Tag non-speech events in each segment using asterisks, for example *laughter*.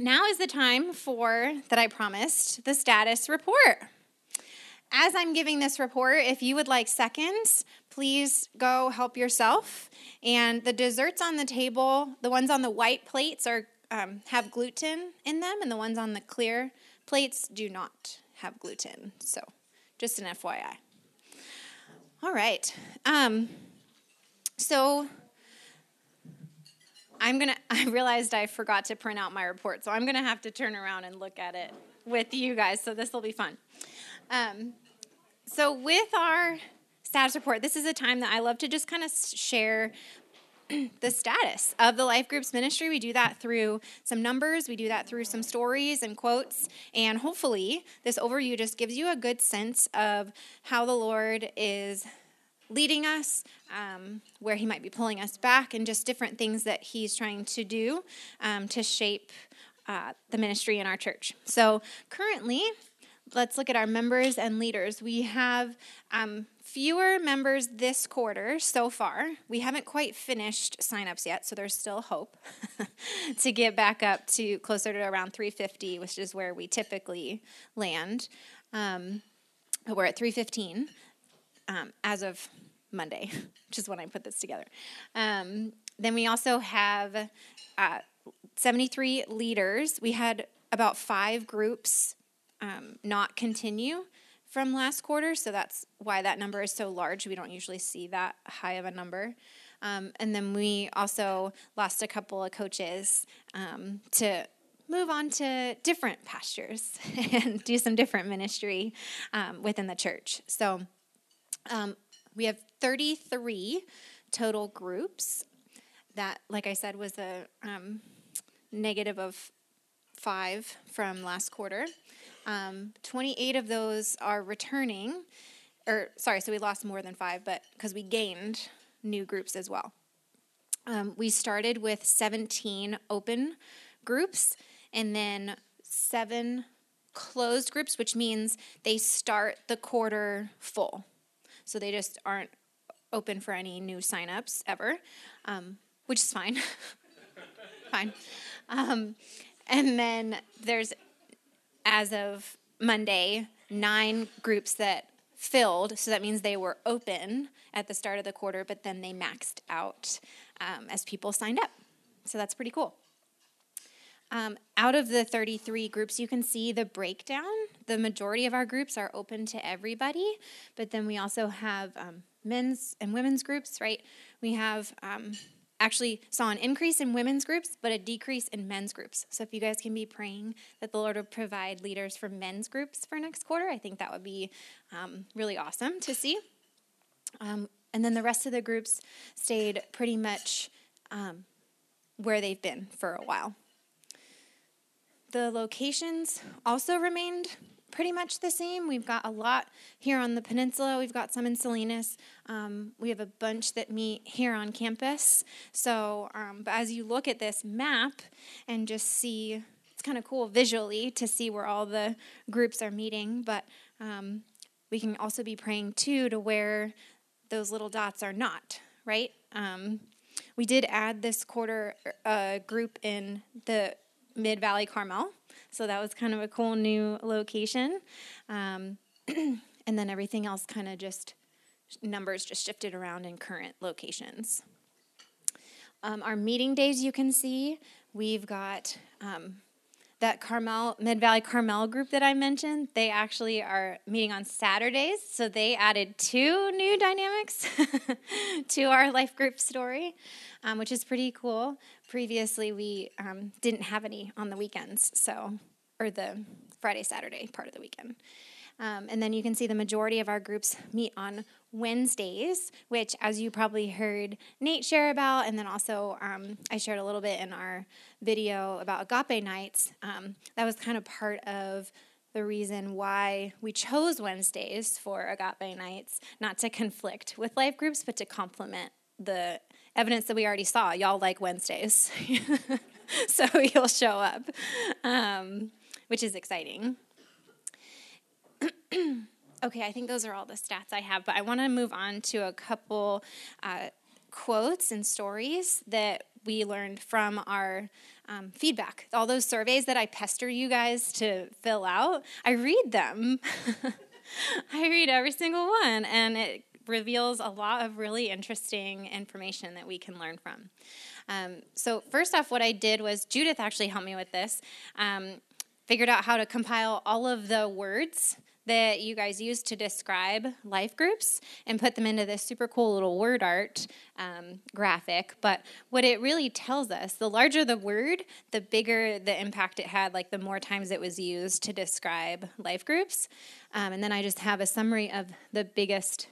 now is the time for, that I promised, the status report. As I'm giving this report, if you would like seconds, please go help yourself. And the desserts on the table, the ones on the white plates are um, have gluten in them, and the ones on the clear plates do not have gluten. So, just an FYI. All right. Um, so I'm gonna. *laughs* I realized I forgot to print out my report, so I'm gonna have to turn around and look at it with you guys. So this will be fun. Um, so with our status report, this is a time that I love to just kind of share *clears throat* the status of the life groups ministry. We do that through some numbers, we do that through some stories and quotes, and hopefully, this overview just gives you a good sense of how the Lord is leading us, um, where He might be pulling us back, and just different things that He's trying to do um, to shape uh, the ministry in our church. So, currently, let's look at our members and leaders. We have um, fewer members this quarter so far. We haven't quite finished signups yet, so there's still hope *laughs* to get back up to closer to around 350, which is where we typically land. Um, we're at 315 um, as of Monday, *laughs* which is when I put this together. Um, then we also have uh, 73 leaders. We had about five groups um, not continue from last quarter, so that's why that number is so large. We don't usually see that high of a number. Um, and then we also lost a couple of coaches um, to move on to different pastures *laughs* and do some different ministry um, within the church. So um, we have 33 total groups. That, like I said, was a um, negative of five from last quarter. Um, 28 of those are returning, or sorry, so we lost more than five, but because we gained new groups as well. Um, we started with 17 open groups and then seven closed groups, which means they start the quarter full. So they just aren't open for any new signups ever, um, which is fine. *laughs* fine. Um, and then there's as of Monday, nine groups that filled. So that means they were open at the start of the quarter, but then they maxed out um, as people signed up. So that's pretty cool. Um, out of the 33 groups, you can see the breakdown. The majority of our groups are open to everybody, but then we also have um, men's and women's groups, right? We have um, actually saw an increase in women's groups, but a decrease in men's groups. So if you guys can be praying that the Lord will provide leaders for men's groups for next quarter, I think that would be um, really awesome to see. Um, and then the rest of the groups stayed pretty much um, where they've been for a while. The locations also remained pretty much the same. We've got a lot here on the peninsula. We've got some in Salinas. Um, we have a bunch that meet here on campus. So, um, but as you look at this map and just see, it's kind of cool visually to see where all the groups are meeting. But um, we can also be praying too to where those little dots are not, right? Um, we did add this quarter uh, group in the Mid Valley Carmel. So that was kind of a cool new location. Um, *clears throat* and then everything else kind of just numbers just shifted around in current locations. Um, our meeting days, you can see, we've got um, that Carmel, Mid Valley Carmel group that I mentioned. They actually are meeting on Saturdays, so they added two new dynamics *laughs* to our life group story, um, which is pretty cool previously we um, didn't have any on the weekends, so or the Friday Saturday part of the weekend. Um, and then you can see the majority of our groups meet on Wednesdays, which, as you probably heard Nate share about, and then also um, I shared a little bit in our video about agape nights. Um, that was kind of part of the reason why we chose Wednesdays for agape nights, not to conflict with life groups, but to complement the evidence that we already saw. Y'all like Wednesdays, *laughs* so you'll show up, um, which is exciting. *clears throat* okay, I think those are all the stats I have, but I want to move on to a couple uh, quotes and stories that we learned from our um, feedback. All those surveys that I pester you guys to fill out, I read them. *laughs* I read every single one, and it reveals a lot of really interesting information that we can learn from. Um, so, first off, what I did was Judith actually helped me with this. Um, figured out how to compile all of the words that you guys use to describe life groups and put them into this super cool little word art um, graphic. But what it really tells us the larger the word, the bigger the impact it had, like the more times it was used to describe life groups. Um, and then I just have a summary of the biggest.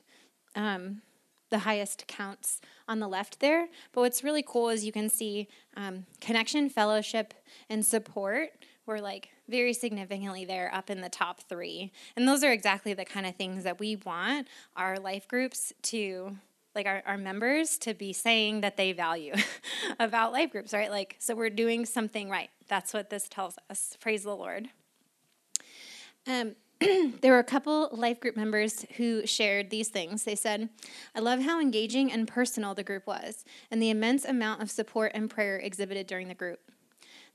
Um, the highest counts on the left there. But what's really cool is you can see um, connection, fellowship, and support were like very significantly there up in the top three. And those are exactly the kind of things that we want our life groups to like our, our members to be saying that they value *laughs* about life groups, right? Like, so we're doing something right. That's what this tells us. Praise the Lord. Um, *clears throat* there were a couple life group members who shared these things. They said, I love how engaging and personal the group was, and the immense amount of support and prayer exhibited during the group.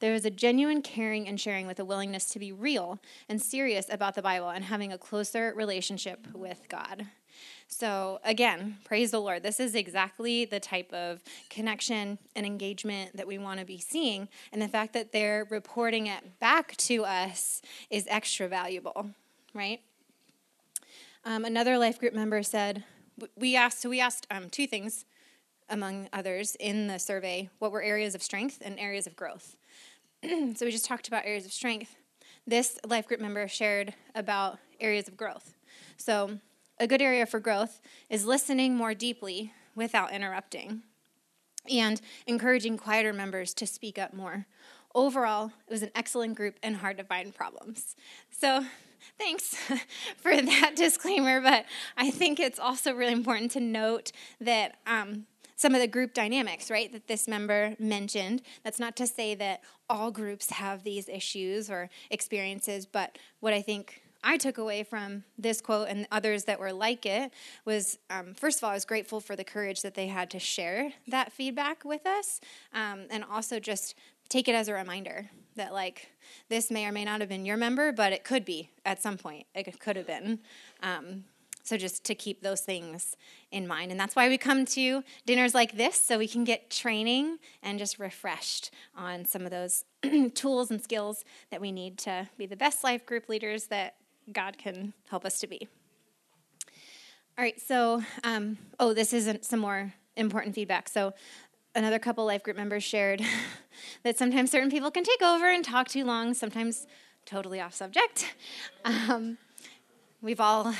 There was a genuine caring and sharing with a willingness to be real and serious about the Bible and having a closer relationship with God. So, again, praise the Lord. This is exactly the type of connection and engagement that we want to be seeing. And the fact that they're reporting it back to us is extra valuable, right? Um, another life group member said, we asked, so we asked um, two things among others in the survey what were areas of strength and areas of growth. *clears throat* so we just talked about areas of strength. This life group member shared about areas of growth. So, a good area for growth is listening more deeply without interrupting and encouraging quieter members to speak up more. Overall, it was an excellent group and hard to find problems. So, *laughs* thanks *laughs* for that *laughs* disclaimer, but I think it's also really important to note that um, some of the group dynamics, right, that this member mentioned. That's not to say that all groups have these issues or experiences, but what I think I took away from this quote and others that were like it was um, first of all, I was grateful for the courage that they had to share that feedback with us, um, and also just take it as a reminder that, like, this may or may not have been your member, but it could be at some point. It could have been. Um, so just to keep those things in mind. And that's why we come to dinners like this, so we can get training and just refreshed on some of those *clears throat* tools and skills that we need to be the best life group leaders that God can help us to be. All right, so, um, oh, this isn't some more important feedback. So, another couple life group members shared *laughs* that sometimes certain people can take over and talk too long, sometimes totally off subject. *laughs* Um, we've all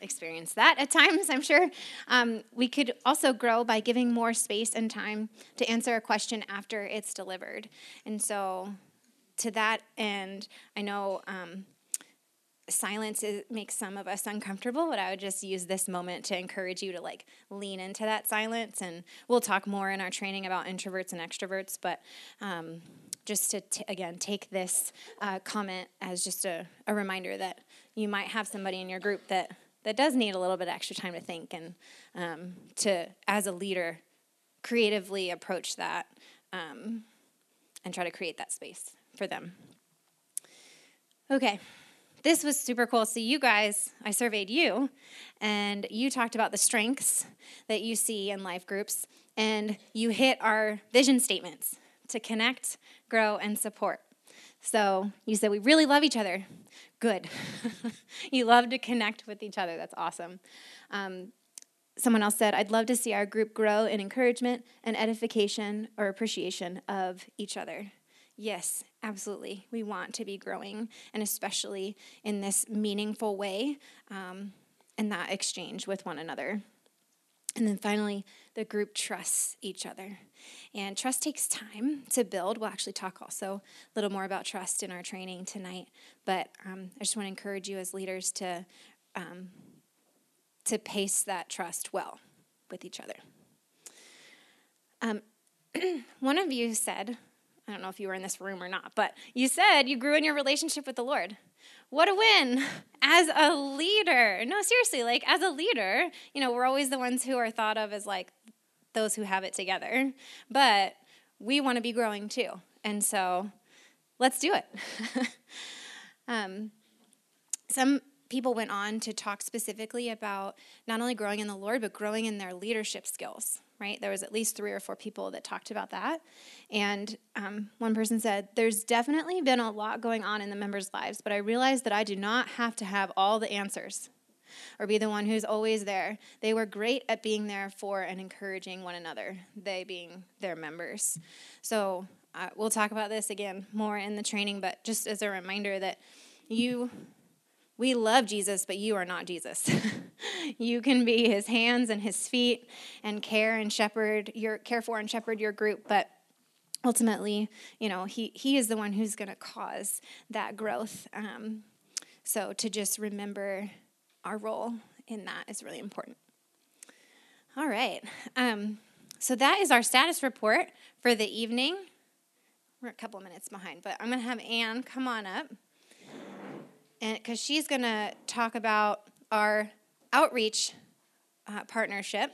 experienced that at times, I'm sure. Um, we could also grow by giving more space and time to answer a question after it's delivered. And so, to that end, I know um, silence is, makes some of us uncomfortable, but I would just use this moment to encourage you to like lean into that silence. And we'll talk more in our training about introverts and extroverts, but. Um, just to t- again take this uh, comment as just a, a reminder that you might have somebody in your group that that does need a little bit extra time to think and um, to, as a leader, creatively approach that um, and try to create that space for them. Okay, this was super cool. So, you guys, I surveyed you, and you talked about the strengths that you see in life groups, and you hit our vision statements to connect, grow, and support. So, you said we really love each other. Good. *laughs* you love to connect with each other. That's awesome. Um, someone else said, I'd love to see our group grow in encouragement and edification or appreciation of each other. Yes, absolutely. We want to be growing, and especially in this meaningful way um, and that exchange with one another. And then finally, the group trusts each other. And trust takes time to build. We'll actually talk also a little more about trust in our training tonight. But um, I just want to encourage you as leaders to, um, to pace that trust well with each other. Um, *clears throat* one of you said, I don't know if you were in this room or not, but you said you grew in your relationship with the Lord. What a win as a leader. No, seriously, like as a leader, you know, we're always the ones who are thought of as like those who have it together. But we want to be growing too. And so let's do it. *laughs* um, some people went on to talk specifically about not only growing in the Lord, but growing in their leadership skills, right? There was at least three or four people that talked about that. And um, one person said, There's definitely been a lot going on in the members' lives, but I realized that I do not have to have all the answers or be the one who's always there. They were great at being there for and encouraging one another, they being their members. So uh, we'll talk about this again more in the training, but just as a reminder that you we love Jesus, but you are not Jesus. *laughs* you can be his hands and his feet and care and shepherd your care for and shepherd your group, but ultimately, you know, he he is the one who's going to cause that growth. Um, so to just remember our role in that is really important. All right. Um, so that is our status report for the evening. We're a couple of minutes behind, but I'm going to have Anne come on up and because she's going to talk about our outreach uh, partnership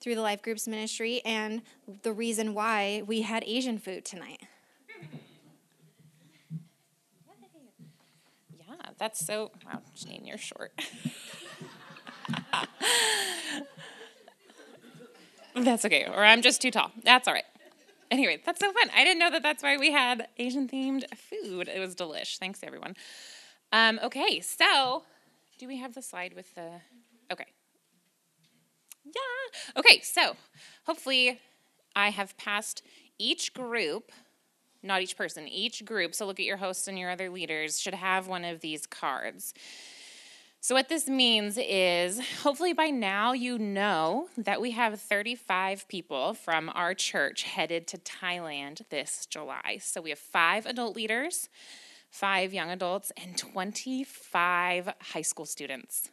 through the Life Groups Ministry and the reason why we had Asian food tonight. *laughs* Yeah, that's so. Wow, Jane, you're short. *laughs* that's okay, or I'm just too tall. That's all right. Anyway, that's so fun. I didn't know that that's why we had Asian themed food. It was delish. Thanks, everyone. Um, okay, so do we have the slide with the. Okay. Yeah. Okay, so hopefully I have passed each group, not each person, each group. So look at your hosts and your other leaders should have one of these cards. So, what this means is hopefully by now you know that we have 35 people from our church headed to Thailand this July. So, we have five adult leaders, five young adults, and 25 high school students.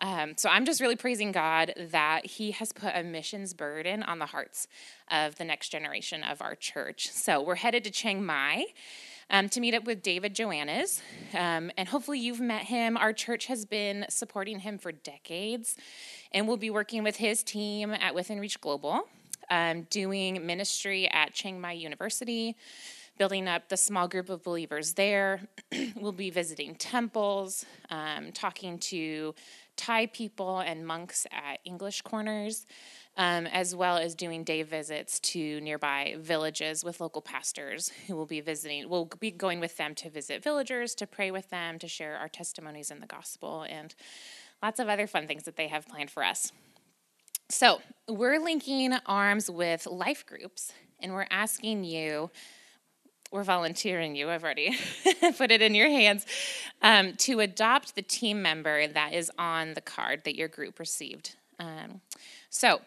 Um, so I'm just really praising God that He has put a missions burden on the hearts of the next generation of our church. So we're headed to Chiang Mai. Um, to meet up with David Joannes. Um, and hopefully, you've met him. Our church has been supporting him for decades, and we'll be working with his team at Within Reach Global, um, doing ministry at Chiang Mai University, building up the small group of believers there. *clears throat* we'll be visiting temples, um, talking to Thai people and monks at English corners, um, as well as doing day visits to nearby villages with local pastors who will be visiting. We'll be going with them to visit villagers, to pray with them, to share our testimonies in the gospel, and lots of other fun things that they have planned for us. So, we're linking arms with life groups, and we're asking you we're volunteering you, I've already *laughs* put it in your hands, um, to adopt the team member that is on the card that your group received. Um, so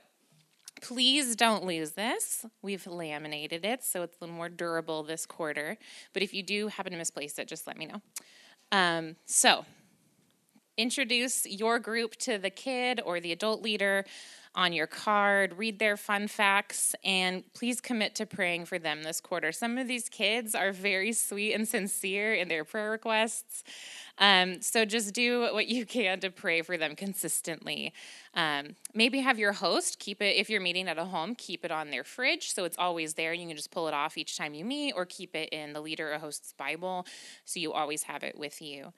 please don't lose this. We've laminated it so it's a little more durable this quarter. But if you do happen to misplace it, just let me know. Um, so introduce your group to the kid or the adult leader on your card, read their fun facts, and please commit to praying for them this quarter. Some of these kids are very sweet and sincere in their prayer requests. Um, so just do what you can to pray for them consistently. Um, maybe have your host keep it, if you're meeting at a home, keep it on their fridge so it's always there. You can just pull it off each time you meet, or keep it in the leader or host's Bible so you always have it with you.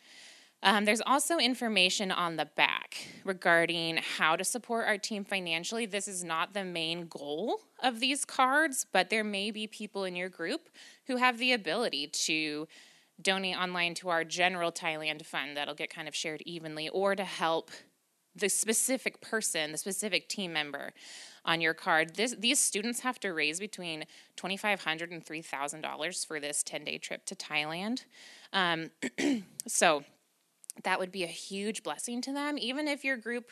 Um, there's also information on the back regarding how to support our team financially. This is not the main goal of these cards, but there may be people in your group who have the ability to donate online to our general Thailand fund that'll get kind of shared evenly, or to help the specific person, the specific team member on your card. This, these students have to raise between $2,500 and $3,000 for this 10 day trip to Thailand. Um, *clears throat* so, that would be a huge blessing to them, even if your group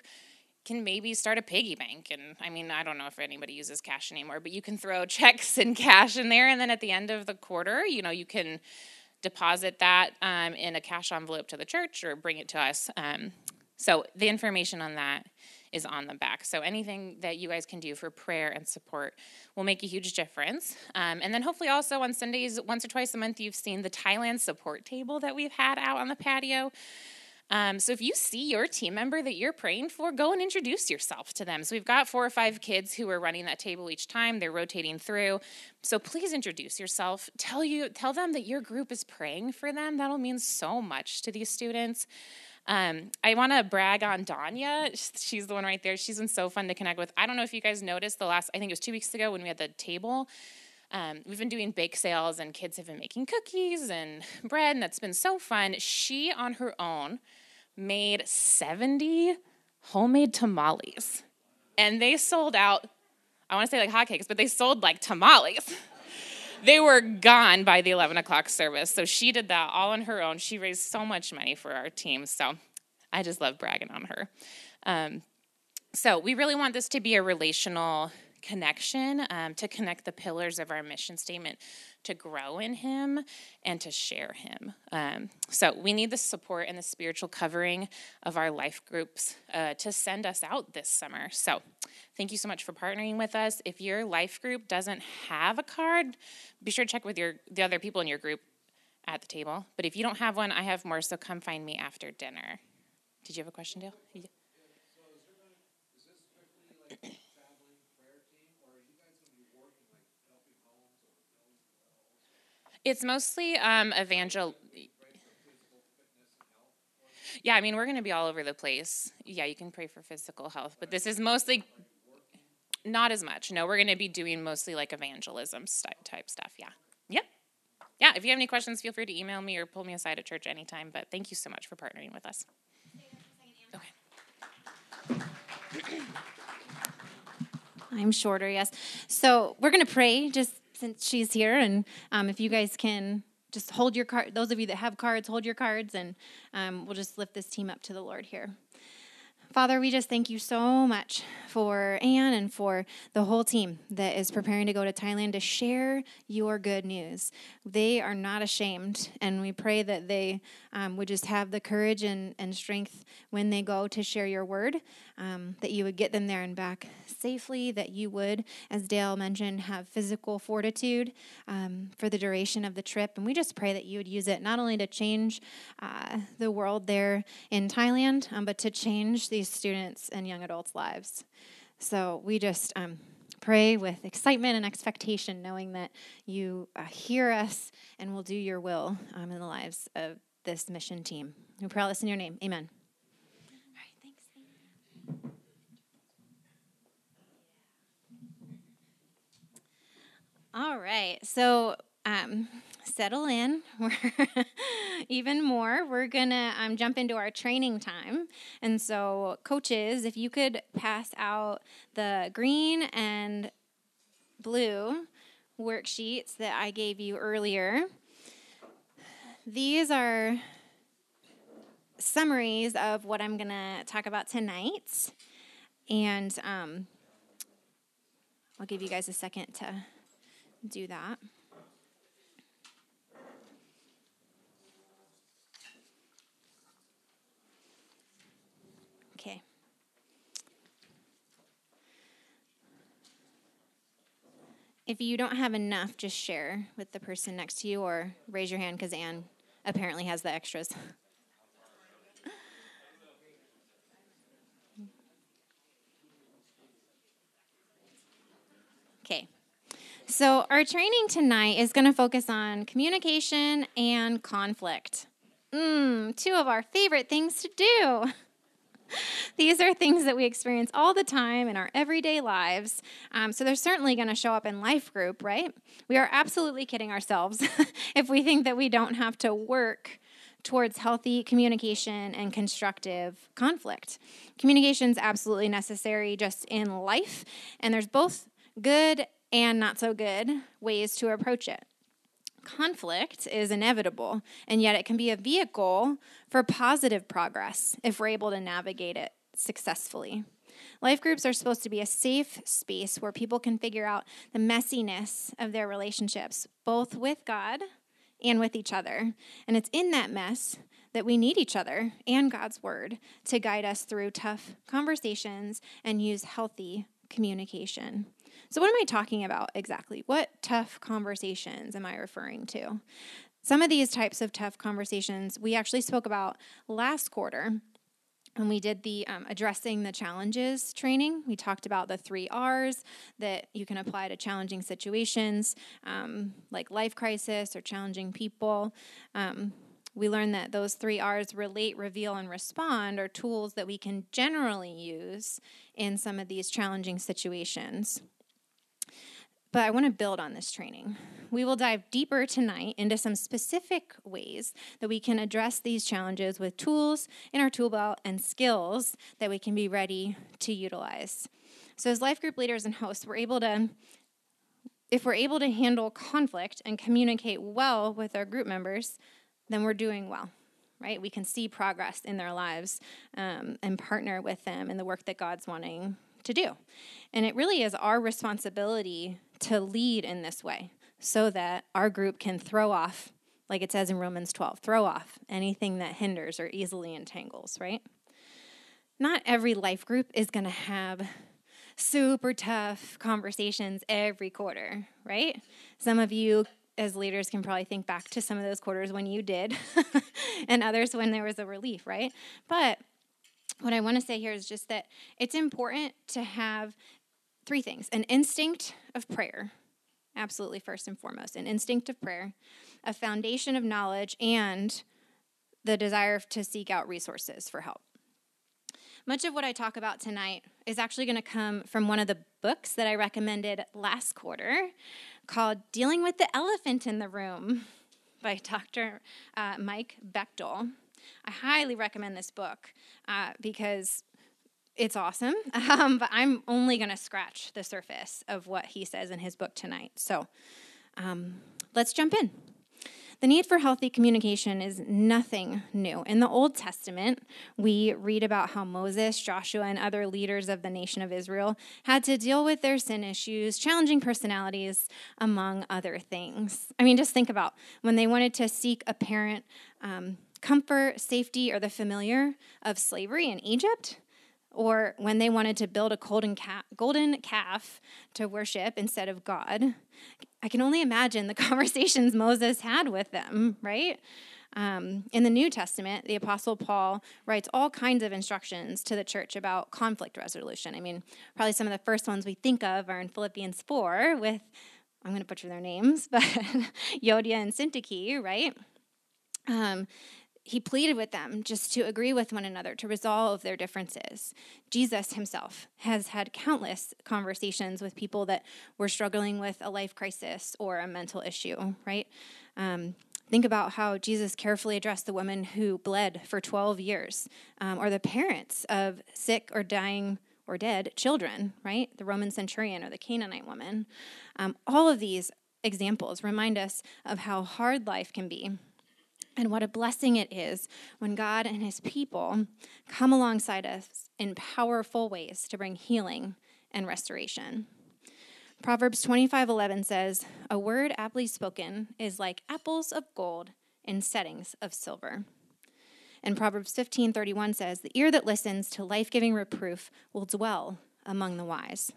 can maybe start a piggy bank. And I mean, I don't know if anybody uses cash anymore, but you can throw *laughs* checks and cash in there. And then at the end of the quarter, you know, you can deposit that um, in a cash envelope to the church or bring it to us. Um, so the information on that is on the back. So anything that you guys can do for prayer and support will make a huge difference. Um, and then hopefully also on Sundays, once or twice a month, you've seen the Thailand support table that we've had out on the patio. Um, so if you see your team member that you're praying for, go and introduce yourself to them. So we've got four or five kids who are running that table each time. They're rotating through. So please introduce yourself. Tell you tell them that your group is praying for them. That'll mean so much to these students. Um, I want to brag on Danya. She's the one right there. She's been so fun to connect with. I don't know if you guys noticed the last, I think it was two weeks ago when we had the table. Um, we've been doing bake sales, and kids have been making cookies and *laughs* bread, and that's been so fun. She, on her own, made 70 homemade tamales. And they sold out, I want to say like hotcakes, but they sold like tamales. *laughs* they were gone by the 11 o'clock service. So she did that all on her own. She raised so much money for our team. So I just love bragging on her. Um, so we really want this to be a relational connection um, to connect the pillars of our mission statement to grow in Him and to share Him. Um, so we need the support and the spiritual covering of our life groups uh, to send us out this summer. So thank you so much for partnering with us. If your life group doesn't have a card, be sure to check with your the other people in your group at the table. But if you don't have one, I have more. So come find me after dinner. Did you have a question, Dale? Yeah. It's mostly um, evangel. Yeah, I mean, we're going to be all over the place. Yeah, you can pray for physical health, but this is mostly not as much. No, we're going to be doing mostly like evangelism type stuff. Yeah. Yep. Yeah, if you have any questions, feel free to email me or pull me aside at church anytime. But thank you so much for partnering with us. Okay. *clears throat* I'm shorter, yes. So we're going to pray just since she's here, and um, if you guys can just hold your card, those of you that have cards, hold your cards, and um, we'll just lift this team up to the Lord here. Father, we just thank you so much for Anne and for the whole team that is preparing to go to Thailand to share your good news. They are not ashamed, and we pray that they um, would just have the courage and, and strength when they go to share your word, um, that you would get them there and back safely, that you would, as Dale mentioned, have physical fortitude um, for the duration of the trip. And we just pray that you would use it not only to change uh, the world there in Thailand, um, but to change these students and young adults' lives. So we just um, pray with excitement and expectation, knowing that you uh, hear us and will do your will um, in the lives of this mission team. We pray all this in your name. Amen. All right, thanks. All right, so um, settle in. *laughs* Even more. We're gonna um, jump into our training time, and so coaches, if you could pass out the green and blue worksheets that I gave you earlier. These are summaries of what I'm gonna talk about tonight, and um, I'll give you guys a second to do that. Okay. If you don't have enough, just share with the person next to you or raise your hand because Anne apparently has the extras. Okay. So, our training tonight is going to focus on communication and conflict. Mmm, two of our favorite things to do. *laughs* These are things that we experience all the time in our everyday lives. Um, so they're certainly going to show up in life group, right? We are absolutely kidding ourselves *laughs* if we think that we don't have to work towards healthy communication and constructive conflict. Communication is absolutely necessary just in life, and there's both good and not so good ways to approach it. Conflict is inevitable, and yet it can be a vehicle for positive progress if we're able to navigate it successfully. Life groups are supposed to be a safe space where people can figure out the messiness of their relationships, both with God and with each other. And it's in that mess that we need each other and God's word to guide us through tough conversations and use healthy communication. So, what am I talking about exactly? What tough conversations am I referring to? Some of these types of tough conversations we actually spoke about last quarter when we did the um, addressing the challenges training. We talked about the three R's that you can apply to challenging situations um, like life crisis or challenging people. Um, we learned that those three R's relate, reveal, and respond are tools that we can generally use in some of these challenging situations. But I want to build on this training. We will dive deeper tonight into some specific ways that we can address these challenges with tools in our tool belt and skills that we can be ready to utilize. So, as life group leaders and hosts, we're able to, if we're able to handle conflict and communicate well with our group members, then we're doing well right? We can see progress in their lives um, and partner with them in the work that God's wanting to do. And it really is our responsibility to lead in this way so that our group can throw off, like it says in Romans 12, throw off anything that hinders or easily entangles, right? Not every life group is going to have super tough conversations every quarter, right? Some of you as leaders can probably think back to some of those quarters when you did *laughs* and others when there was a relief, right? But what I want to say here is just that it's important to have three things an instinct of prayer, absolutely first and foremost, an instinct of prayer, a foundation of knowledge, and the desire to seek out resources for help. Much of what I talk about tonight is actually going to come from one of the books that I recommended last quarter called Dealing with the Elephant in the Room by *laughs* Dr. Uh, Mike Bechtel. I highly recommend this book uh, because it's awesome, *laughs* um, but I'm only going to scratch the surface of what he says in his book tonight. So um, let's jump in. The need for healthy communication is nothing new. In the Old Testament, we read about how Moses, Joshua, and other leaders of the nation of Israel had to deal with their sin issues, challenging personalities, among other things. I mean, just think about when they wanted to seek a parent. Um, comfort, safety, or the familiar of slavery in Egypt, or when they wanted to build a golden, calf to worship instead of God. I can only imagine the *laughs* conversations Moses had with them, right? Um, in the New Testament, the Apostle Paul writes all kinds of instructions to the church about conflict resolution. I mean, probably some of the first ones we think of are in Philippians 4 with, I'm going to butcher their names, *laughs* but Euodia and Syntyche, right? Um, he pleaded with them just to agree with one another to resolve their differences. Jesus himself has had countless conversations with people that were struggling with a life crisis or a mental issue, right? Um, think about how Jesus carefully addressed the woman who bled for 12 years, um, or the parents of sick or dying or dead children, right? The Roman centurion or the Canaanite woman. Um, all of these examples remind us of how hard life can be and what a blessing it is when God and his people come alongside us in powerful ways to bring healing and restoration. Proverbs 25:11 says, "A word aptly spoken is like apples of gold in settings of silver." And Proverbs 15:31 says, "The ear that listens to life-giving reproof will dwell among the wise."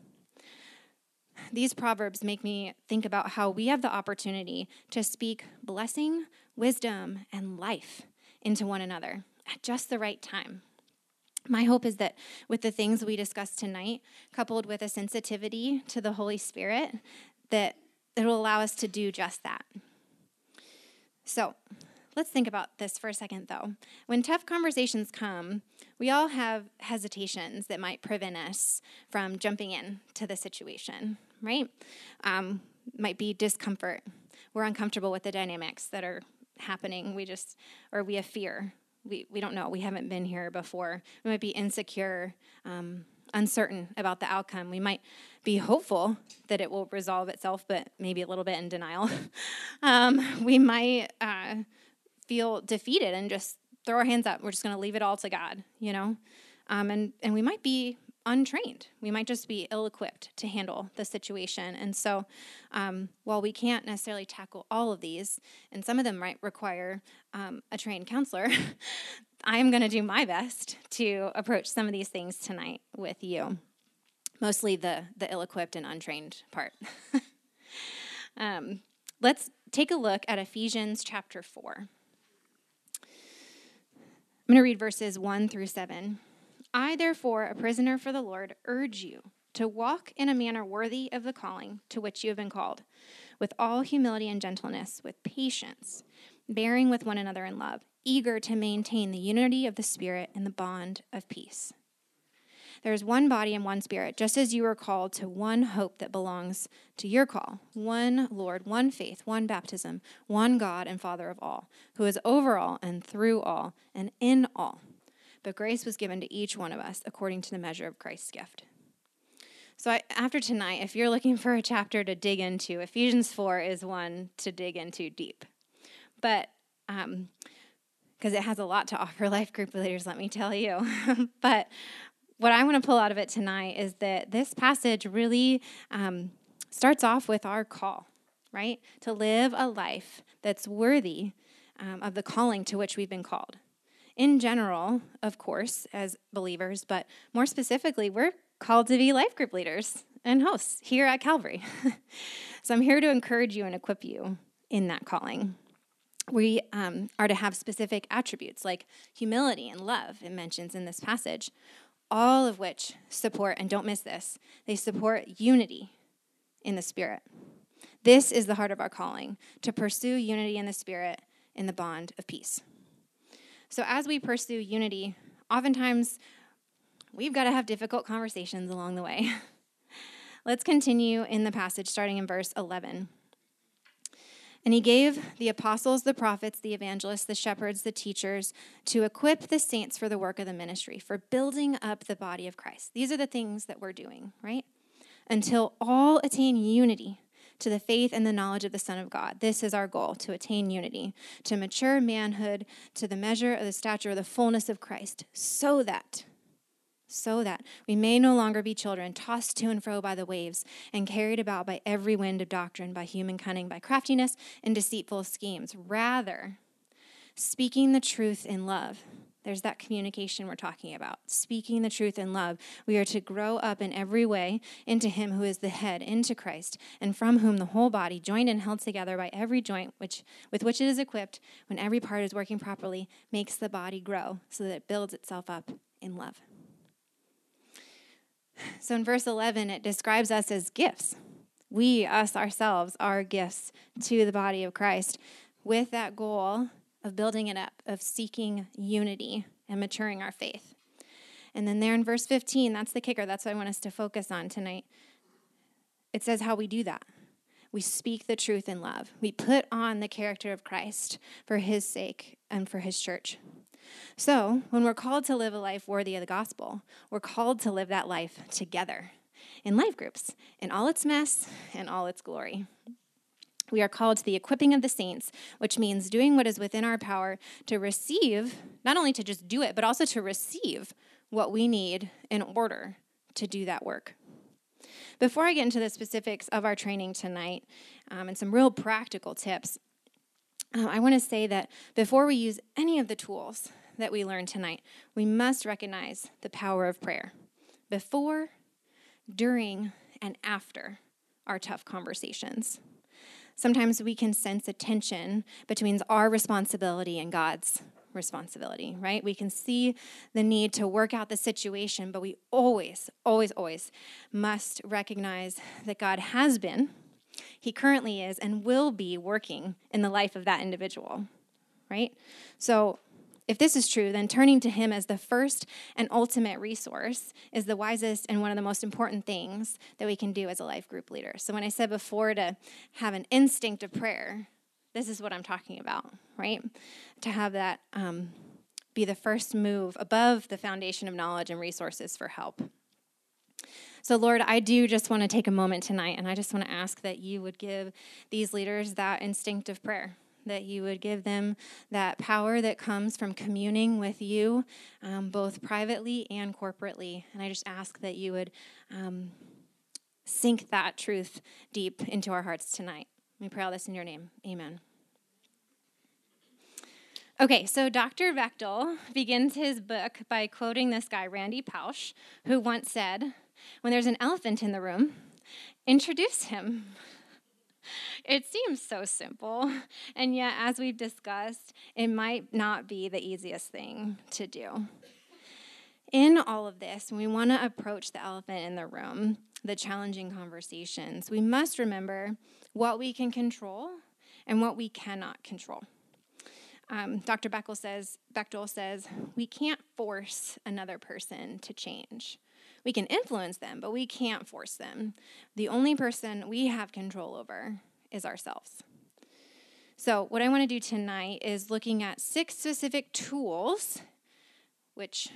These proverbs make me think about how we have the opportunity to speak blessing wisdom, and life into one another at just the right time. My hope is that with the things we discussed tonight, coupled with a sensitivity to the Holy Spirit, that it will allow us to do just that. So, let's think about this for a second though. When tough conversations come, we all have hesitations that might prevent us from jumping in to the situation, right? Um, might be discomfort. We're uncomfortable with the dynamics that are happening. We just, or we have fear. We, we don't know. We haven't been here before. We might be insecure, um, uncertain about the outcome. We might be hopeful that it will resolve itself, but maybe a little bit in denial. *laughs* um, we might uh, feel defeated and just throw our hands up. We're just going to leave it all to God, you know? Um, and, and we might be untrained. We might just be ill equipped to handle the situation. And so, um, while we can't necessarily tackle all of these, and some of them might require um, a trained counselor, I am going to do my best to approach some of these things tonight with you. Mostly the, the ill equipped and untrained part. *laughs* um, let's take a look at Ephesians chapter 4. I'm going to read verses 1 through 7. I, therefore, a prisoner for the Lord, urge you to walk in a manner worthy of the calling to which you have been called, with all humility and gentleness, with patience, bearing with one another in love, eager to maintain the unity of the Spirit in the bond of peace. There is one body and one spirit, just as you are called to one hope that belongs to your call one Lord, one faith, one baptism, one God and Father of all, who is over all and through all and in all. But grace was given to each one of us according to the measure of Christ's gift. So, I, after tonight, if you're looking for a chapter to dig into, Ephesians 4 is one to dig into deep. But, um, because it has a lot to offer *laughs* life group leaders, let me tell you. *laughs* but what I want to pull out of it tonight is that this passage really um, starts off with our call, right? To live a life that's worthy um, of the calling to which we've been called. In general, of course, as believers, but more specifically, we're called to be life group leaders and hosts here at Calvary. *laughs* so I'm here to encourage you and equip you in that calling. We um, are to have specific attributes like humility and love, it mentions in this passage, all of which support, and don't miss this, they support unity in the Spirit. This is the heart of our calling to pursue unity in the Spirit in the bond of peace. So, as we pursue unity, oftentimes we've got to have difficult conversations along the way. *laughs* Let's continue in the passage starting in verse 11. And he gave the apostles, the prophets, the evangelists, the shepherds, the teachers to equip the saints for the work of the ministry, for building up the body of Christ. These are the things that we're doing, right? Until all attain unity to the faith and the knowledge of the Son of God. This is our goal to attain unity, to mature manhood, to the measure of the stature of the fullness of Christ, so that so that we may no longer be children, tossed to and fro by the waves, and carried about by every wind of doctrine, by human cunning, by craftiness and deceitful schemes. Rather, speaking the truth in love. There's that communication we're talking about. Speaking the truth in love. We are to grow up in every way into Him who is the head, into Christ, and from whom the whole body, joined and held together by every joint which, with which it is equipped, when every part is working properly, makes the body grow so that it builds itself up in love. So in verse 11, it describes us as gifts. We, us ourselves, are gifts to the body of Christ with that goal of building it up, of seeking unity and maturing our faith. And then there in verse 15, that's the kicker. That's what I want us to focus on tonight. It says how we do that. We speak the truth in love. We put on the character of Christ for his sake and for his church. So, when we're called to live a life worthy of the gospel, we're called to live that life together in life groups, in all its mess and all its glory. We are called to the equipping of the saints, which means doing what is within our power to receive, not only to just do it, but also to receive what we need in order to do that work. Before I get into the specifics of our training tonight um, and some real practical tips, uh, I want to say that before we use any of the tools that we learned tonight, we must recognize the power of prayer before, during, and after our tough conversations. Sometimes we can sense a tension between our responsibility and God's responsibility, right? We can see the need to work out the situation, but we always, always, always must recognize that God has been he currently is and will be working in the life of that individual, right? So, if this is true, then turning to Him as the first and ultimate resource is the wisest and one of the most important things that we can do as a life group leader. So, when I said before to have an instinct of prayer, this is what I'm talking about, right? To have that um, be the first move above the foundation of knowledge and resources for help. So, Lord, I do just want to take a moment tonight and I just want to ask that you would give these leaders that instinct of prayer that you would give them that power that comes from communing with you, um, both privately and corporately. And I just ask that you would um, sink that truth deep into our hearts tonight. We pray all this in your name. Amen. Okay, so Dr. Bechtel begins his book by quoting this guy, Randy Pausch, who once said, when there's an elephant in the room, introduce him. It seems so simple. *laughs* And yet, as we've discussed, it might not be the easiest thing to do. In all of this, we want to approach the elephant in the room, the challenging conversations, we must remember what we can control and what we cannot control. Um, Dr. Bechtel says, Bechtel says, we can't force another person to change. We can influence them, but we can't force them. The only person we have control over is ourselves. So, what I want to do tonight is looking at six specific tools, which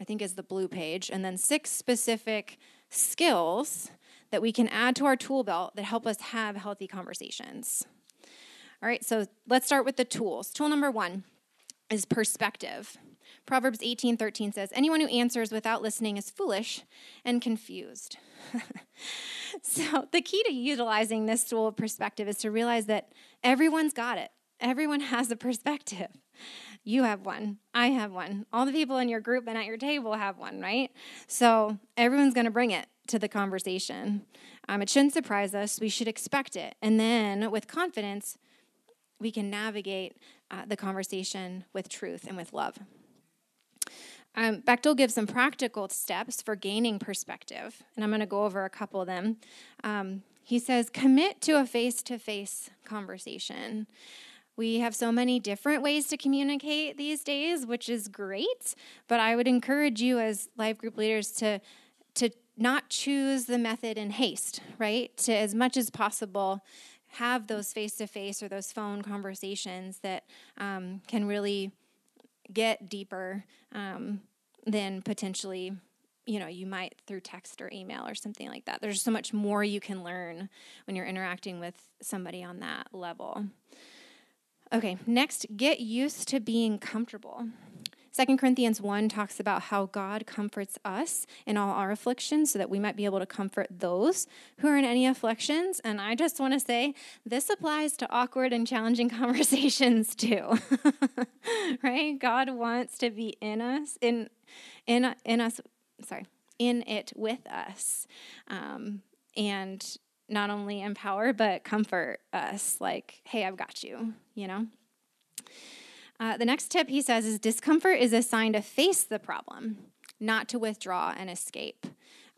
I think is the blue page, and then six specific skills that we can add to our tool belt that help us have healthy conversations. All right, so let's start with the tools. Tool number one is perspective. Proverbs 18 13 says, Anyone who answers without listening is foolish and confused. *laughs* so, the key to utilizing this of perspective is to realize that everyone's got it. Everyone has a perspective. You have one. I have one. All the people in your group and at your table have one, right? So, everyone's going to bring it to the conversation. Um, it shouldn't surprise us. We should expect it. And then, with confidence, we can navigate uh, the conversation with truth and with love. Um, Bechtel gives some practical steps for gaining perspective, and I'm going to go over a couple of them. Um, he says, commit to a face to face conversation. We have so many different ways to communicate these days, which is great, but I would encourage you as life group leaders to, to not choose the method in haste, right? To as much as possible have those face to face or those phone conversations that um, can really get deeper um, than potentially you know you might through text or email or something like that. There's so much more you can learn when you're interacting with somebody on that level. Okay next get used to being comfortable Second Corinthians 1 talks about how God comforts us in all our afflictions so that we might be able to comfort those who are in any afflictions. And I just want to say this applies to awkward and challenging *laughs* conversations too. *laughs* right? God wants to be in us, in in in us, sorry, in it with us. Um, and not only empower but comfort us like, hey, I've got you, you know? Uh, the next tip he says is discomfort is a sign to face the problem, not to withdraw and escape.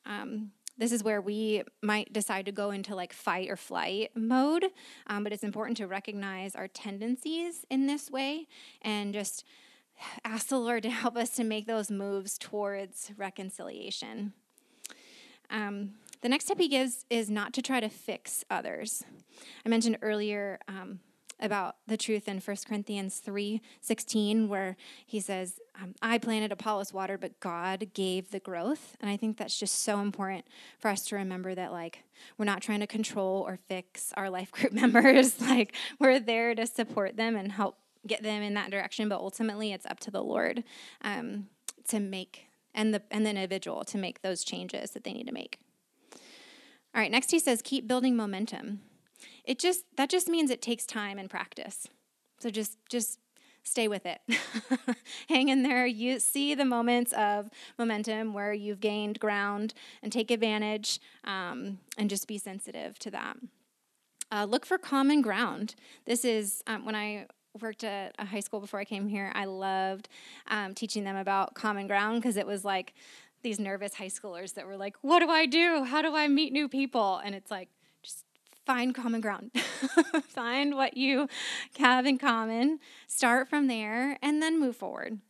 Um, this is where we might decide to go into like fight or flight mode, um, but it's important to recognize our tendencies in this way and just ask the Lord to help us to make those moves towards reconciliation. Um, the next tip he gives is not to try to fix others. I mentioned earlier um, about the truth in 1 Corinthians 3 16, where he says, um, I planted Apollos water, but God gave the growth. And I think that's just so important for us to remember that, like, we're not trying to control or fix our life *laughs* group members. like, we're there to support them and help get them in that direction. But ultimately, it's up to the Lord um, to make, and the, and the individual to make those changes that they need to make. All right, next he says, keep building momentum it just that just means it takes time and practice. So just just stay with it. *laughs* Hang in there. You see the moments of momentum where you've gained ground and take advantage um, and just be sensitive to that. Uh, look for common ground. This is um, when I worked at a high school before I came here. I loved um, teaching them about common ground because it was like these nervous high schoolers that were like, What do I do? How do I meet new people? And it's like, find common ground. *laughs* find what you have in common, start from there, and then move forward.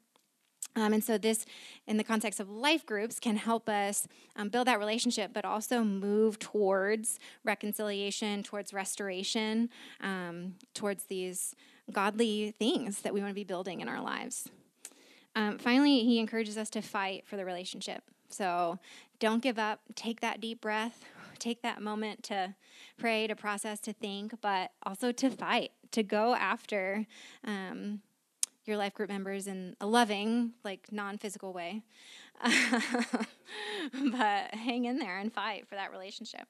Um, and so, this, in the context of life groups, can help us um, build that relationship, but also move towards reconciliation, towards restoration, um, towards these godly things that we want to be building in our lives. Um, finally, he encourages us to fight for the relationship. So, don't give up, take that deep breath, take that moment to pray, to process, to think, but also to fight, to go after um, your life group members in a loving, like non physical way. *laughs* but hang in there and fight for that relationship.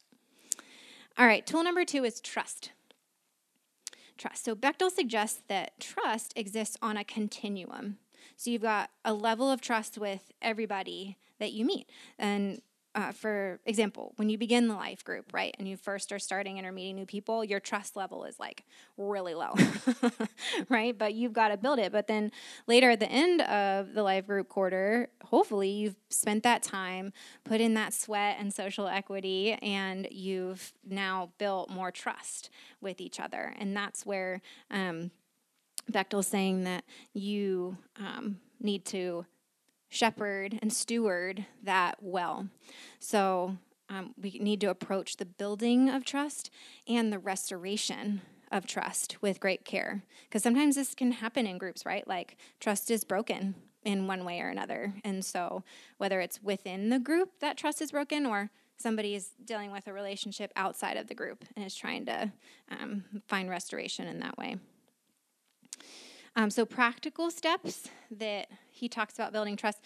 All right, tool number two is trust. Trust. So Bechtel suggests that trust exists on a continuum. So you've got a level of trust with everybody that you meet. And uh, for example, when you begin the life group, right, and you first are starting and are meeting new people, your trust level is like really low, *laughs* right? But you've got to build it. But then later at the end of the life group quarter, hopefully you've spent that time, put in that sweat and social equity, and you've now built more trust with each other. And that's where um, Bechtel's saying that you um, need to shepherd and steward that well. So um, we need to approach the building of trust and the restoration of trust with great care. Because sometimes this can happen in groups, right? Like trust is broken in one way or another. And so whether it's within the group that trust is broken or somebody is dealing with a relationship outside of the group and is trying to um, find restoration in that way. Um, so, practical steps that he talks about building trust.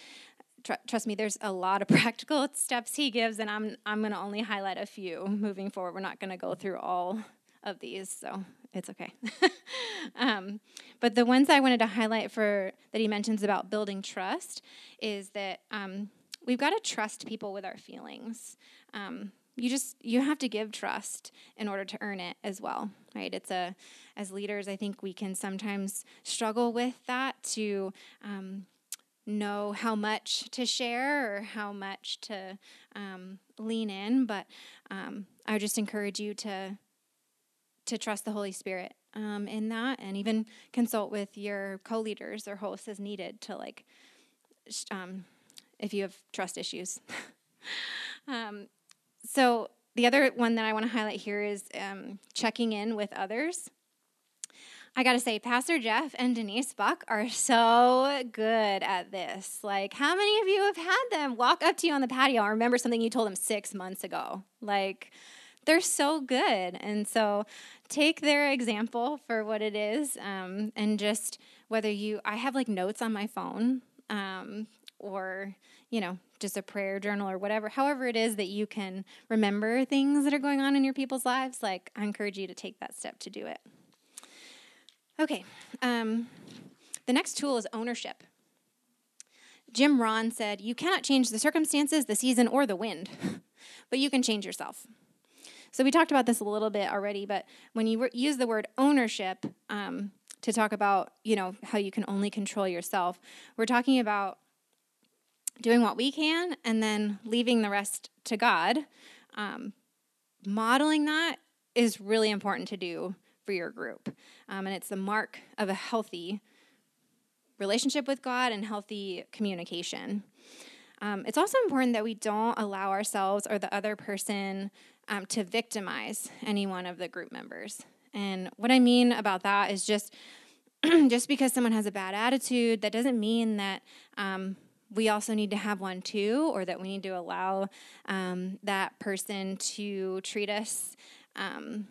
Tr- trust me, there's a lot of *laughs* practical steps he gives, and I'm I'm going to only highlight a few moving forward. We're not going to go through all of these, so it's okay. *laughs* um, but the ones I wanted to highlight for that he mentions about building trust is that um, we've got to trust people with our feelings. Um, you just you have to give trust in order to earn it as well right? It's a as leaders i think we can sometimes struggle with that to um, know how much to share or how much to um, lean in but um, i just encourage you to to trust the holy spirit um, in that and even consult with your co-leaders or hosts as needed to like um, if you have trust issues. *laughs* Um, so the other one that I want to highlight here is um, checking in with others. I got to say, Pastor Jeff and Denise Buck are so good at this. Like, how many of you have had them walk up to you on the patio and remember something you told them six months ago? Like, they're so good. And so take their example for what it is. Um, and just whether you, I have like notes on my phone um, or, you know, just a prayer journal or whatever, however it is that you can remember things that are going on in your people's lives, like I encourage you to take that step to do it. Okay, um, the next tool is ownership. Jim Rohn said, You cannot change the circumstances, the season, or the wind, *laughs* but you can change yourself. So we talked about this a little bit already, but when you re- use the word ownership um, to talk about, you know, how you can only control yourself, we're talking about doing what we can and then leaving the rest to God. Um, modeling that is really important to do for your group. Um, and it's the mark of a healthy relationship with God and healthy communication. Um, it's also important that we don't allow ourselves or the other person um, to victimize any one of the group members. And what I mean about that is just *clears throat* just because someone has a bad attitude, that doesn't mean that um, we also need to have one too, or that we need to allow um, that person to treat us um,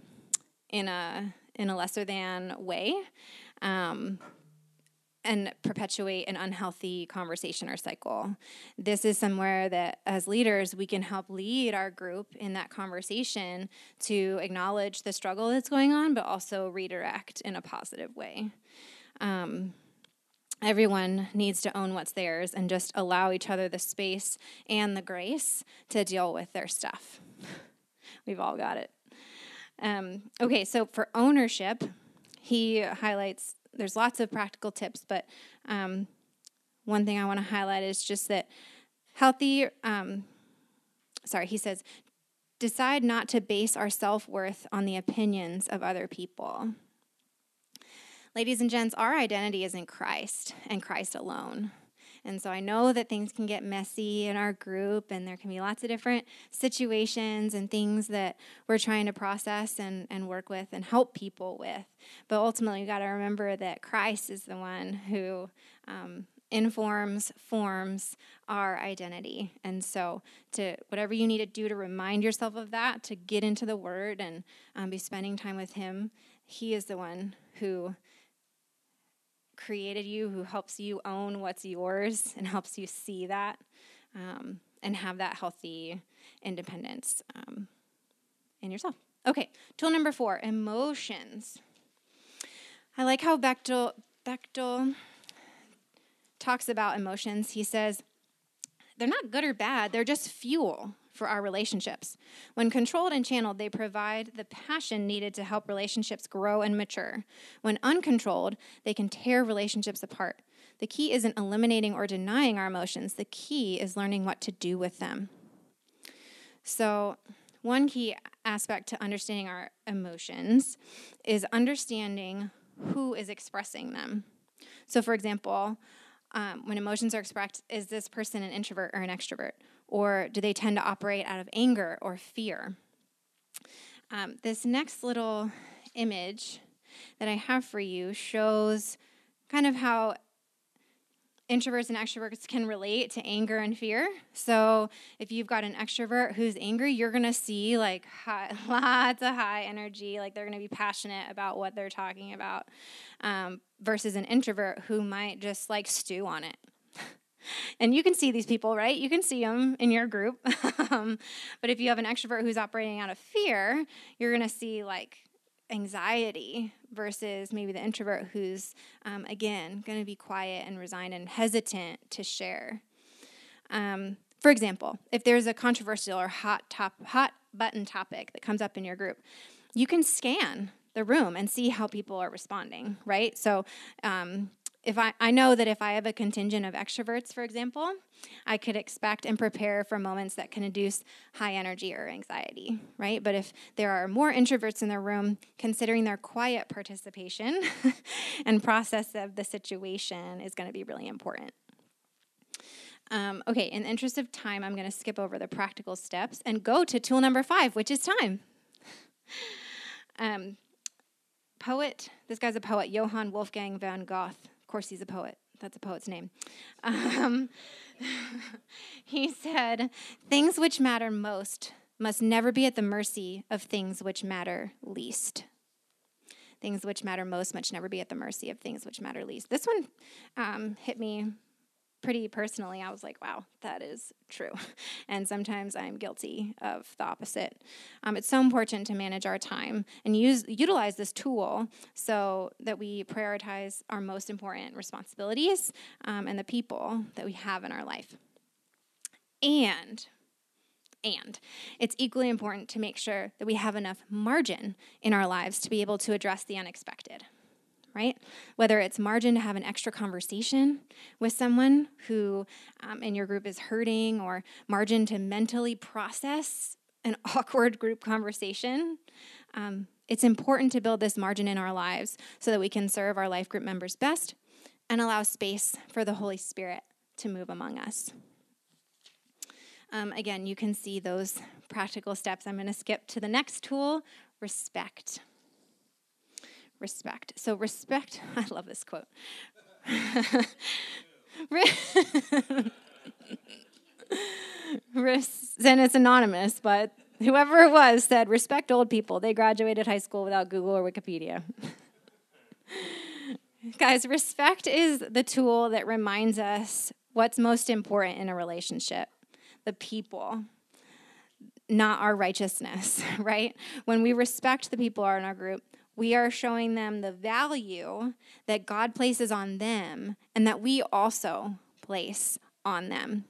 in a in a lesser than way. Um, and perpetuate an unhealthy conversation or cycle. This is somewhere that, as leaders, we can help lead our group in that conversation to acknowledge the struggle that's going on, but also redirect in a positive way. Um, everyone needs to own what's theirs and just allow each other the space and the grace to deal with their stuff. *laughs* We've all got it. Um, okay, so for ownership, he highlights there's lots of practical tips, but um, one thing I want to highlight is just that healthy, um, sorry, he says, decide not to base our self worth on the opinions of other people. Ladies and gents, our identity is in Christ and Christ alone. And so I know that things can get messy in our group, and there can be lots of different situations and things that we're trying to process and, and work with and help people with. But ultimately, we got to remember that Christ is the one who um, informs, forms our identity. And so, to whatever you need to do to remind yourself of that, to get into the Word and um, be spending time with Him, He is the one who created you, who helps you own what's yours and helps you see that um, and have that healthy independence um, in yourself. Okay, tool number four emotions. I like how Bechtel, Bechtel talks about emotions. He says, they're not good or bad, they're just fuel, for our relationships. When controlled and channeled, they provide the passion needed to help relationships grow and mature. When uncontrolled, they can tear relationships apart. The key isn't eliminating or denying our emotions, the key is learning what to do with them. So, one key aspect to understanding our emotions is understanding who is expressing them. So, for example, um, when emotions are expressed, is this person an introvert or an extrovert? Or do they tend to operate out of anger or fear? Um, this next little image that I have for you shows kind of how introverts and extroverts can relate to anger and fear. So if you've got an extrovert who's angry, you're going to see like high, *laughs* lots of high energy, like they're going to be passionate about what they're talking about, um, versus an introvert who might just like stew on it. *laughs* and you can see these people, right? You can see them in your group. *laughs* um, but if you have an extrovert who's operating out of fear, you're going to see like anxiety versus maybe the introvert who's, um, again, going to be quiet and resigned and hesitant to share. Um, for example, if there's a controversial or hot top hot button topic that comes up in your group, you can scan the room and see how people are responding, right? So um, if I, I know that if I have a contingent of extroverts, for example, I could expect and prepare for moments that can induce high energy or anxiety, right? But if there are more introverts in the room, considering their quiet participation *laughs* and process of the situation is going to be really important. Um, okay, in the interest of time, I'm going to skip over the practical steps and go to tool number five, which is time. *laughs* um, poet, this guy's a poet, Johann Wolfgang von Goethe course, he's a poet. That's a poet's name. Um, *laughs* he said, Things which matter most must never be at the mercy of things which matter least. Things which matter most must never be at the mercy of things which matter least. This one um, hit me pretty personally, I was like, wow, that is true. *laughs* And sometimes I'm guilty of the opposite. Um, it's so important to manage our time and use utilize this tool so that we prioritize our most important responsibilities um, and the people that we have in our life. And and it's equally important to make sure that we have enough margin in our lives to be able to address the unexpected right? Whether it's margin to have an extra conversation with someone who um, in your group is hurting, or margin to mentally process an *laughs* awkward group conversation. Um, it's important to build this margin in our lives so that we can serve our life group members best and allow space for the Holy Spirit to move among us. Um, again, you can see those practical steps. I'm going to skip to the next tool respect respect. So, respect, *laughs* I love this quote. *laughs* and *laughs* it's anonymous, but whoever it was said, respect old people. They graduated high school without Google or Wikipedia. Guys, respect is the tool that reminds us what's most important in a relationship the people, not our righteousness, right? When we respect the people are in our group, we are showing them the value that God places on them and that we also place on them.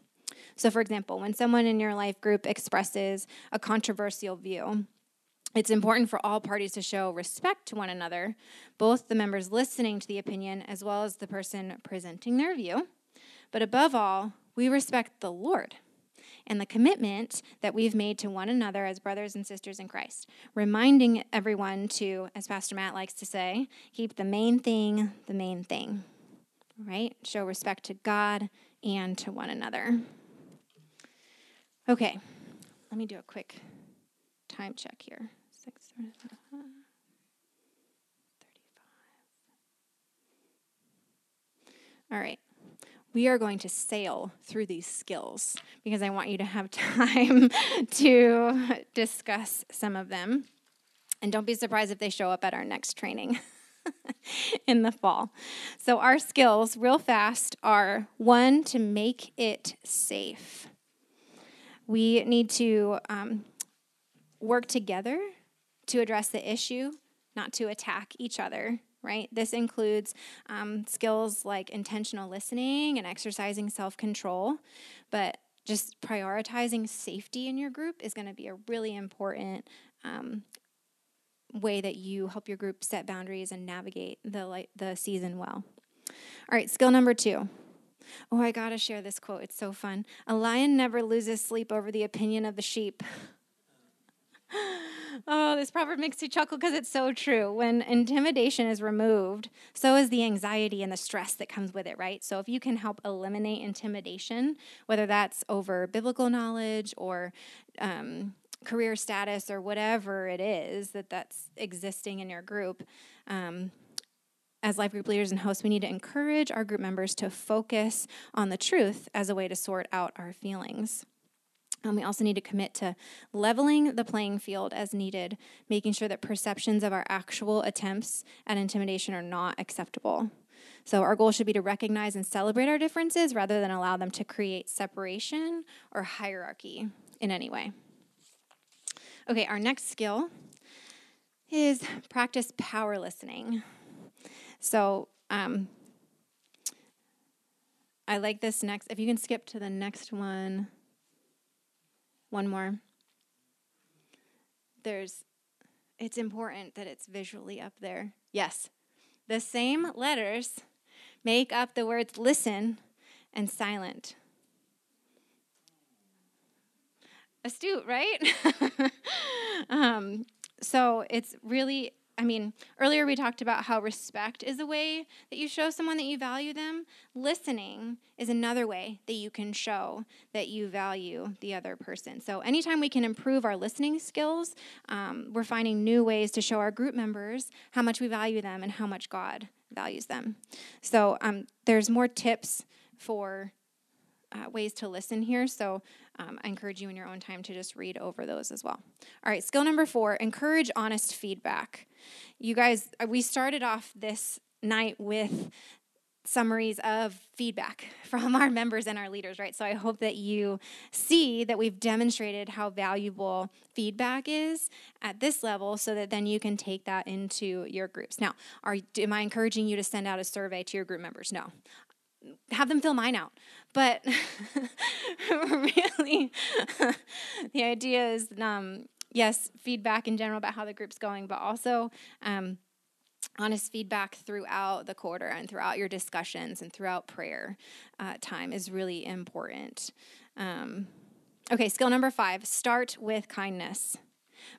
So, for example, when someone in your life group expresses a controversial view, it's important for all parties to show respect to one another, both the members listening to the opinion as well as the person presenting their view. But above all, we respect the Lord and the commitment that we've made to one another as brothers and sisters in Christ. Reminding everyone to, as Pastor Matt likes to say, keep the main thing the main thing, right? Show respect to God and to one another. Okay, let me do a quick time check here. Six, 35. All right we are going to sail through these skills because I want you to have *laughs* time to discuss some of them. And don't be surprised if they show up at our next training *laughs* in the fall. So, our skills, real fast, are one, to make it safe. We need to um, work together to address the issue, not to attack each other right? This includes um, skills like intentional listening and exercising self control, but just prioritizing safety in your group is going to be a really important um, way that you help your group set boundaries and navigate the like, the season well. All right, skill number two. Oh, I gotta share this quote. It's so fun. A lion never loses sleep over the opinion of the sheep. *laughs* oh, this proverb makes me chuckle because it's so true. When intimidation is removed, so is the anxiety and the stress that comes with it, right? So if you can help eliminate intimidation, whether that's over biblical knowledge or um, career status or whatever it is that that's existing in your group, um, as life group leaders and hosts, we need to encourage our group members to focus on the truth as a way to sort out our feelings. Um, we also need to commit to leveling the playing field as needed, making sure that perceptions of our actual attempts at intimidation are not acceptable. So, our goal should be to recognize and celebrate our differences rather than allow them to create separation or hierarchy in any way. Okay, our next skill is practice power listening. So, um, I like this next. If you can skip to the next one. One more. There's, it's important that it's visually up there. Yes. The same letters make up the words listen and silent. Astute, right? *laughs* um, so it's really I mean, earlier we talked about how respect is a way that you show someone that you value them. Listening is another way that you can show that you value the other person. So, anytime we can improve our listening skills, um, we're finding new ways to show our group members how much we value them and how much God values them. So, um, there's more tips for uh, ways to listen here. So um, I encourage you in your own time to just read over those as well. All right, skill number four encourage honest feedback. You guys, uh, we started off this night with summaries of feedback *laughs* from our members and our leaders, right? So I hope that you see that we've demonstrated how valuable feedback is at this level so that then you can take that into your groups. Now, are am I encouraging you to send out a survey to your group members? No have them fill mine out. But *laughs* really, *laughs* the idea is um, yes, feedback in general about how the group's going, but also um, honest feedback throughout the quarter and throughout your discussions and throughout prayer uh, time is really important. Um, okay, skill number five start with kindness.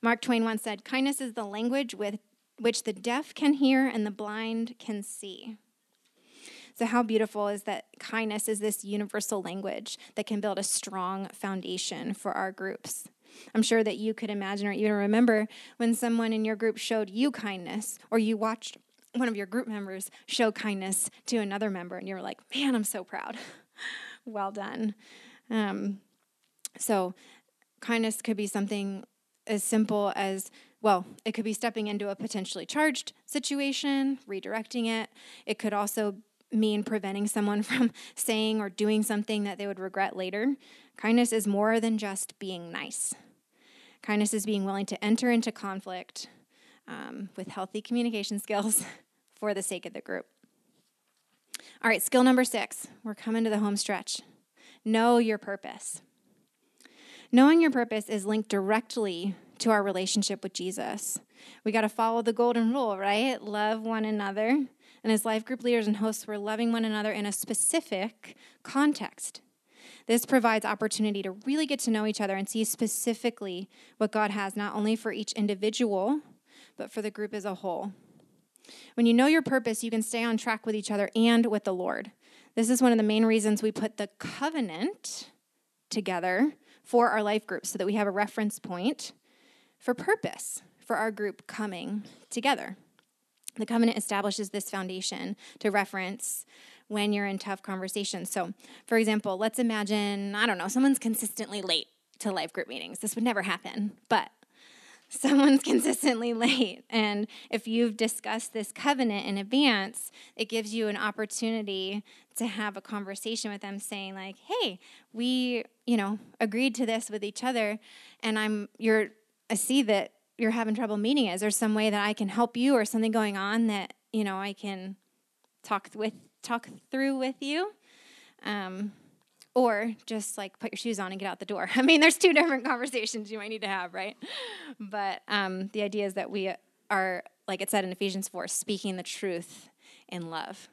Mark Twain once said, Kindness is the language with which the deaf can hear and the blind can see. So, how beautiful is that kindness is this universal language that can build a strong foundation for our groups. I'm sure that you could imagine or even remember when someone in your group showed you kindness or you watched one of your group members show kindness to another member and you were like, man, I'm so proud. *laughs* well done. Um, so, kindness could be something as simple as well, it could be stepping into a potentially charged situation, redirecting it. It could also mean preventing someone *laughs* from saying or doing something that they would regret later. Kindness is more than just being nice. Kindness is being willing to enter into conflict um, with healthy communication *laughs* skills for the sake of the group. All right, skill number six. We're coming to the home stretch. Know your purpose. Knowing your purpose is linked directly to our relationship with Jesus. We got to follow the golden rule, right? Love one another and as life group leaders and hosts, we're loving one another in a specific context. This provides opportunity to really get to know each other and see specifically what God has, not only for each individual, but for the group as a whole. When you know your purpose, you can stay on track with each other and with the Lord. This is one of the main reasons we put the covenant together for our life groups so that we have a reference point for purpose for our group coming together. The covenant establishes this foundation to reference when you're in tough conversations. So, for example, let's imagine, I don't know, someone's consistently late to life group meetings. This would never happen, but *laughs* someone's consistently late. And if you've discussed this covenant in advance, it gives you an opportunity to have a conversation with them saying like, "Hey, we, you know, agreed to this with each other and I'm you're I see that you're having trouble meeting. Is there some way that I can help you or something going on that, you know, I can talk with talk through with you? Um, or just like put your shoes on and get out the door. *laughs* I mean, there's two different conversations you might need to have, right? But um, the idea is that we are, like it said in Ephesians 4, speaking the truth in love.